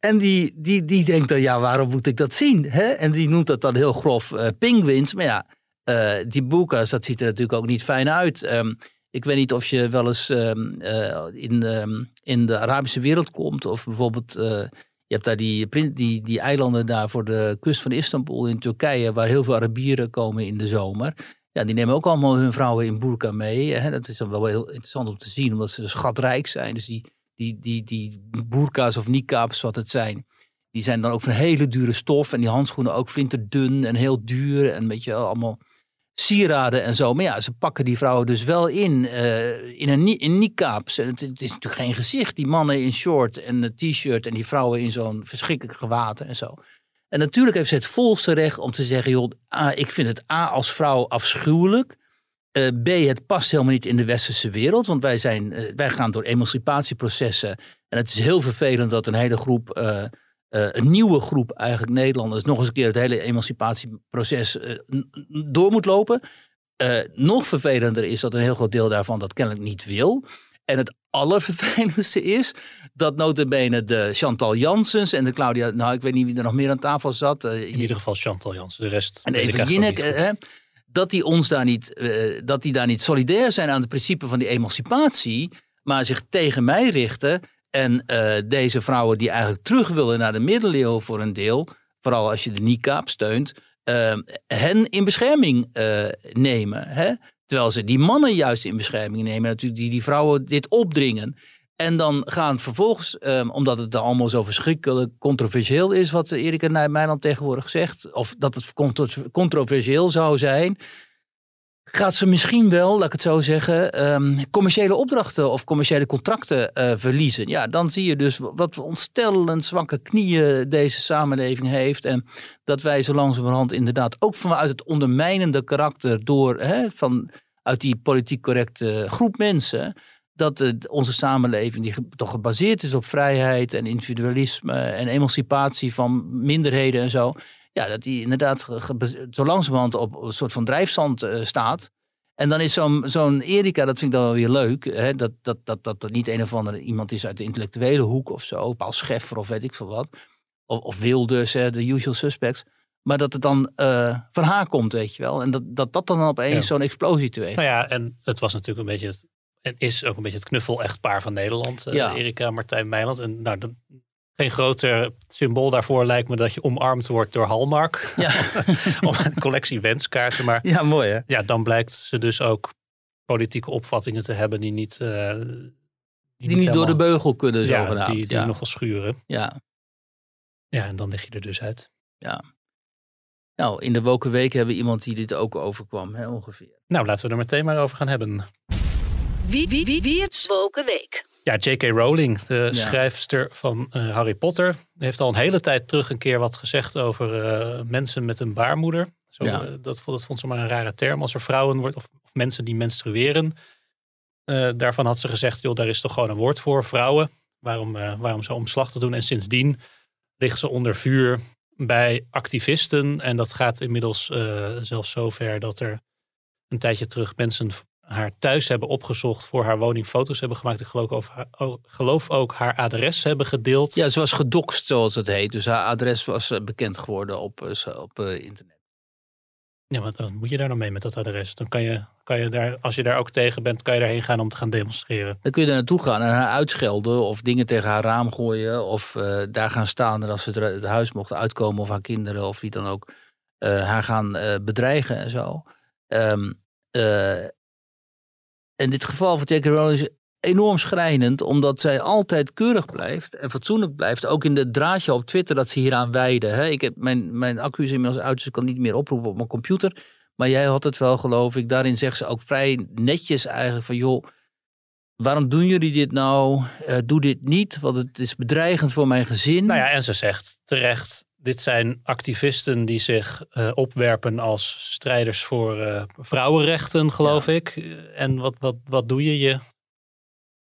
En die, die, die denkt dan, ja waarom moet ik dat zien? Hè? En die noemt dat dan heel grof uh, pinguïns. Maar ja, uh, die boerka's, dat ziet er natuurlijk ook niet fijn uit. Um, ik weet niet of je wel eens um, in, um, in de Arabische wereld komt. Of bijvoorbeeld, je hebt daar die, die, die eilanden daar voor de kust van Istanbul in Turkije. Waar heel veel Arabieren komen in de zomer. Ja, die nemen ook allemaal hun vrouwen in burka mee. Hè. Dat is dan wel heel interessant om te zien, omdat ze schatrijk zijn. Dus die, die, die, die burka's of niqabs, wat het zijn, die zijn dan ook van hele dure stof. En die handschoenen ook flinterdun en heel duur. En een beetje allemaal sieraden en zo. Maar ja, ze pakken die vrouwen dus wel in, uh, in, een, in niqabs. En het, het, is natuurlijk geen gezicht. Die mannen in short en een t-shirt en die vrouwen in zo'n verschrikkelijk gewaten en zo. En natuurlijk heeft ze het volste recht om te zeggen: joh, ik vind het A als vrouw afschuwelijk. Uh, B, het past helemaal niet in de westerse wereld. Want wij, zijn, uh, wij gaan door emancipatieprocessen. En het is heel vervelend dat een hele groep, uh, een nieuwe groep eigenlijk Nederlanders, nog eens een keer het hele emancipatieproces door moet lopen. nog vervelender is dat een heel groot deel daarvan dat kennelijk niet wil. En het allervervelendste is dat notabene de Chantal Janssens en de Claudia... Nou, ik weet niet wie er nog meer aan tafel zat. Uh, in ieder geval Chantal Janssen, de rest... En even Jinek, uh, dat die ons daar niet, uh, dat die daar niet solidair zijn aan het principe van die emancipatie... maar zich tegen mij richten en deze vrouwen die eigenlijk terug willen naar de middeleeuwen voor een deel... vooral als je de NICAP steunt... hen in bescherming nemen. Hè? Terwijl ze die mannen juist in bescherming nemen, natuurlijk die die vrouwen dit opdringen. En dan gaan vervolgens, um, omdat het allemaal zo verschrikkelijk controversieel is, wat Erika Nijmeiland tegenwoordig zegt, of dat het controversieel zou zijn, gaat ze misschien wel, laat ik het zo zeggen, um, commerciële opdrachten of commerciële contracten uh, verliezen. Ja, dan zie je dus wat ontstellend zwakke knieën deze samenleving heeft. En dat wij zo langzamerhand inderdaad ook vanuit het ondermijnende karakter door, hè, van, uit die politiek correcte groep mensen, dat uh, onze samenleving, die toch gebaseerd is op vrijheid en individualisme en emancipatie van minderheden en zo, ja, dat die inderdaad zo langzamerhand op een soort van drijfzand uh, staat. En dan is zo'n zo'n Erika, dat vind ik dan wel weer leuk, hè, dat, dat, dat, dat dat niet een of andere iemand is uit de intellectuele hoek of zo, Paul Scheffer of weet ik veel wat, of, of Wilders, de usual suspects. Maar dat het dan uh, van haar komt, weet je wel. En dat dat, dat dan opeens ja. zo'n explosie teweeg. Nou ja, en het was natuurlijk een beetje het, en is ook een beetje het knuffel-echtpaar van Nederland. Uh, ja. Erika Martijn Meiland. En nou, dat, geen groter symbool daarvoor lijkt me dat je omarmd wordt door Hallmark. Ja. [LAUGHS] Om een collectie wenskaarten. Maar ja, mooi hè? Ja, dan blijkt ze dus ook politieke opvattingen te hebben die niet... Uh, die, die niet, niet helemaal, door de beugel kunnen, ja, zogenaamd. Die, die ja. nog wel schuren. Ja. Ja, en dan lig je er dus uit. Ja. Nou, in de Woken Week hebben we iemand die dit ook overkwam, hè, ongeveer. Nou, laten we er meteen maar over gaan hebben. Wie, wie, wie, wie het Woken Week? Ja, J.K. Rowling, de ja. schrijfster van uh, Harry Potter, heeft al een hele tijd terug een keer wat gezegd over uh, mensen met een baarmoeder. Zo, ja. uh, dat, dat vond ze maar een rare term. Als er vrouwen wordt of, of mensen die menstrueren. daarvan had ze gezegd, joh, daar is toch gewoon een woord voor, vrouwen. Waarom, waarom zo omslag te doen? En sindsdien ligt ze onder vuur bij activisten. En dat gaat inmiddels zelfs zover dat er een tijdje terug mensen haar thuis hebben opgezocht, voor haar woning foto's hebben gemaakt. Ik geloof, over oh, geloof ook haar adres hebben gedeeld. Ja, ze was gedoxt zoals het heet. Dus haar adres was bekend geworden op, op uh, internet. Ja, wat wat moet je daar dan mee met dat adres? Dan kan je, kan je daar, als je daar ook tegen bent, kan je daarheen gaan om te gaan demonstreren. Dan kun je daar naartoe gaan en haar uitschelden of dingen tegen haar raam gooien. Of eh, daar gaan staan en als ze het huis mocht uitkomen of haar kinderen of wie dan ook. eh, haar gaan eh, bedreigen en zo. Ehm, eh, in dit geval van Jackie Rowling is enorm schrijnend. Omdat zij altijd keurig blijft en fatsoenlijk blijft. Ook in het draadje op Twitter dat ze hieraan wijden. Hè. Ik heb, mijn, mijn accu is inmiddels uit, dus ik kan niet meer oproepen op mijn computer. Maar jij had het wel, geloof ik. Daarin zegt ze ook vrij netjes eigenlijk van... joh, waarom doen jullie dit nou? Eh, doe dit niet, want het is bedreigend voor mijn gezin. Nou ja, en ze zegt terecht, dit zijn activisten die zich eh, opwerpen als strijders voor eh, vrouwenrechten, geloof ik. En wat, wat, wat doe je? Je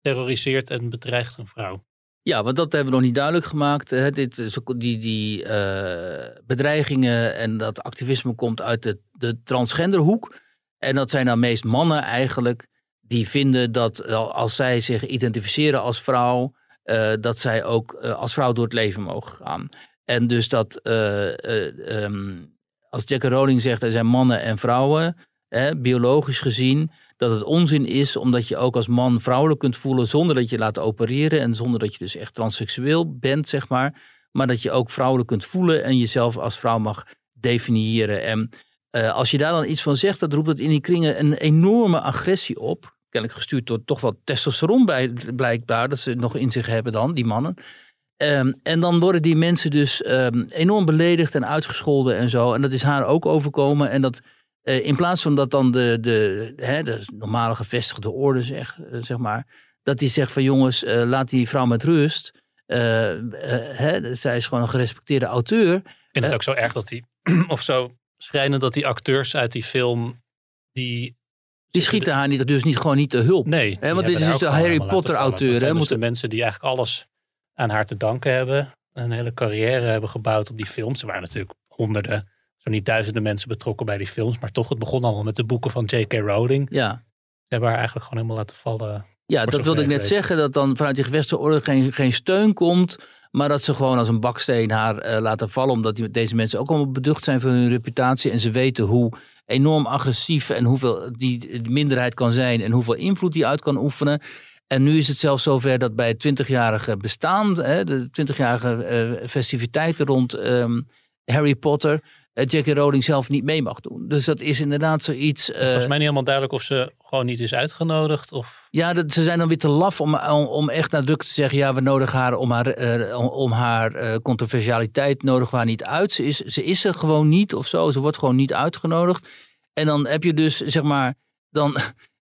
terroriseert en bedreigt een vrouw. Ja, want dat hebben we nog niet duidelijk gemaakt. Hè. Dit, die die eh, bedreigingen en dat activisme komt uit de, de transgenderhoek. En dat zijn dan meest mannen eigenlijk die vinden dat als zij zich identificeren als vrouw, dat zij ook als vrouw door het leven mogen gaan. En dus dat eh, eh, ehm, als Jackie Rowling zegt er zijn mannen en vrouwen, hè, biologisch gezien, dat het onzin is omdat je ook als man vrouwelijk kunt voelen zonder dat je laat opereren en zonder dat je dus echt transseksueel bent, zeg maar. Maar dat je ook vrouwelijk kunt voelen en jezelf als vrouw mag definiëren. En eh, als je daar dan iets van zegt, dat roept het in die kringen een enorme agressie op. Kennelijk gestuurd door toch wat testosteron bij, blijkbaar, dat ze nog in zich hebben dan, die mannen. Ehm, en dan worden die mensen dus ehm, enorm beledigd en uitgescholden en zo. En dat is haar ook overkomen. En dat eh, in plaats van dat dan de, de, hè, de normale gevestigde orde, zeg, eh, zeg maar, dat die zegt van jongens, eh, laat die vrouw met rust. Hè, zij is gewoon een gerespecteerde auteur. Ik vind het ook zo erg dat die, [CLEARS THROAT] of zo schrijnend dat die acteurs uit die film, die... Die schieten haar niet, dus niet, gewoon niet te hulp. Nee. Hè, want dit is dus de Harry Potter auteur. Hè, dus moet- de mensen die eigenlijk alles aan haar te danken hebben. Een hele carrière hebben gebouwd op die films. Er waren natuurlijk honderden, zo niet duizenden mensen betrokken bij die films. Maar toch, het begon allemaal met de boeken van J.K. Rowling. ja. Ze hebben haar eigenlijk gewoon helemaal laten vallen. Ja, voor dat wilde ik net zeggen. Dat dan vanuit die gevestigde orde geen, geen steun komt. Maar dat ze gewoon als een baksteen haar eh, laten vallen. Omdat die, deze mensen ook allemaal beducht zijn van hun reputatie. En ze weten hoe enorm agressief en hoeveel die, die minderheid kan zijn. En hoeveel invloed die uit kan oefenen. En nu is het zelfs zover dat bij het 20-jarige bestaan, hè, de 20-jarige eh, festiviteiten rond ehm, Harry Potter, eh, J.K. Rowling zelf niet mee mag doen. Dus dat is inderdaad zoiets. Het is eh, volgens mij niet helemaal duidelijk of ze gewoon niet is uitgenodigd. Of... ja, dat, ze zijn dan weer te laf om, om, om echt nadrukkelijk te zeggen... ja, we nodigen haar om haar, om, haar controversialiteit nodigen we haar niet uit. Ze is, ze is er gewoon niet of zo. Ze wordt gewoon niet uitgenodigd. En dan heb je dus, zeg maar... dan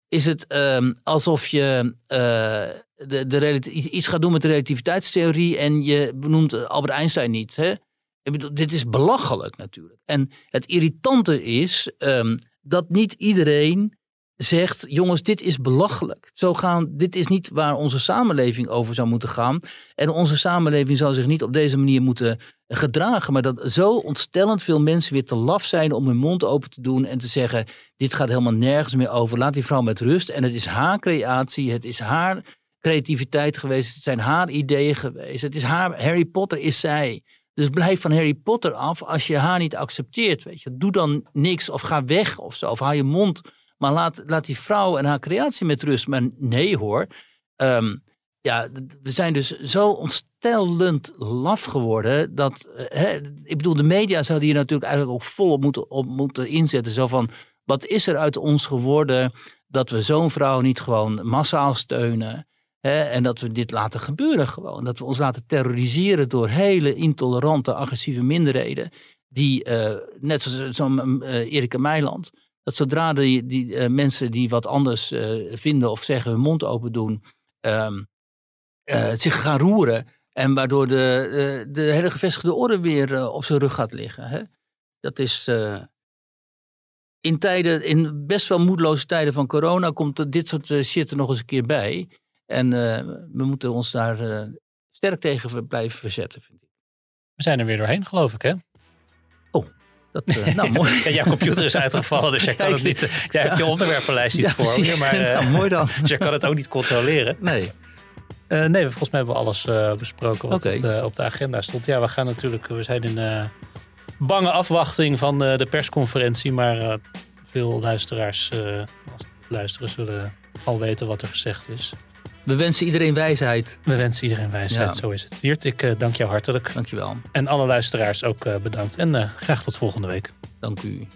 is het ehm, alsof je eh, de, de iets- gaat doen met de relativiteitstheorie... en je benoemt Albert Einstein niet, hè? Ik bedoel, dit is belachelijk natuurlijk. En het irritante is ehm, dat niet iedereen zegt: jongens, dit is belachelijk. Zo gaan, dit is niet waar onze samenleving over zou moeten gaan. En onze samenleving zou zich niet op deze manier moeten gedragen. Maar dat zo ontstellend veel mensen weer te laf zijn om hun mond open te doen en te zeggen: dit gaat helemaal nergens meer over. Laat die vrouw met rust. En het is haar creatie, het is haar creativiteit geweest, het zijn haar ideeën geweest. Het is haar, Harry Potter is zij. Dus blijf van Harry Potter af als je haar niet accepteert. Weet je. Doe dan niks of ga weg of zo. Of hou je mond. Maar laat, laat die vrouw en haar creatie met rust. Maar nee hoor. Ehm, ja, we zijn dus zo ontstellend laf geworden. Dat, eh, hè, ik bedoel, de media zouden hier natuurlijk eigenlijk ook volop moeten, op moeten inzetten. Zo van, wat is er uit ons geworden dat we zo'n vrouw niet gewoon massaal steunen? Hè, en dat we dit laten gebeuren gewoon. Dat we ons laten terroriseren door hele intolerante, agressieve minderheden. Die, eh, net zoals zo'n eh, Erika Meiland. Dat zodra die, die eh, mensen die wat anders eh, vinden of zeggen hun mond open doen. ehm, eh, zich gaan roeren. En waardoor de, de hele gevestigde orde weer op zijn rug gaat liggen. Hè? Dat is. in, tijden, in best wel moedeloze tijden van corona komt dit soort shit er nog eens een keer bij. En we moeten ons daar sterk tegen blijven verzetten, vind ik. We zijn er weer doorheen, geloof ik, hè? Dat, eh, nou, [LAUGHS] mooi. Ja, jouw computer is uitgevallen, dus jij kan het niet. eh, [LAUGHS] Jij hebt je onderwerpenlijst niet Ja, voor precies. maar eh, Nou, mooi dan. [LAUGHS] dus jij kan het ook niet controleren. Nee. Eh, nee, volgens mij hebben we alles eh, besproken wat op, de, op de agenda stond. Ja, we gaan natuurlijk, we zijn in, eh, bange afwachting van eh, de persconferentie. Maar eh, veel luisteraars eh, als luisteren zullen al weten wat er gezegd is. We wensen iedereen wijsheid. We wensen iedereen wijsheid, Ja. zo is het. Wiert, ik eh, dank jou hartelijk. Dankjewel. En alle luisteraars ook eh, bedankt. En eh, graag tot volgende week. Dank u.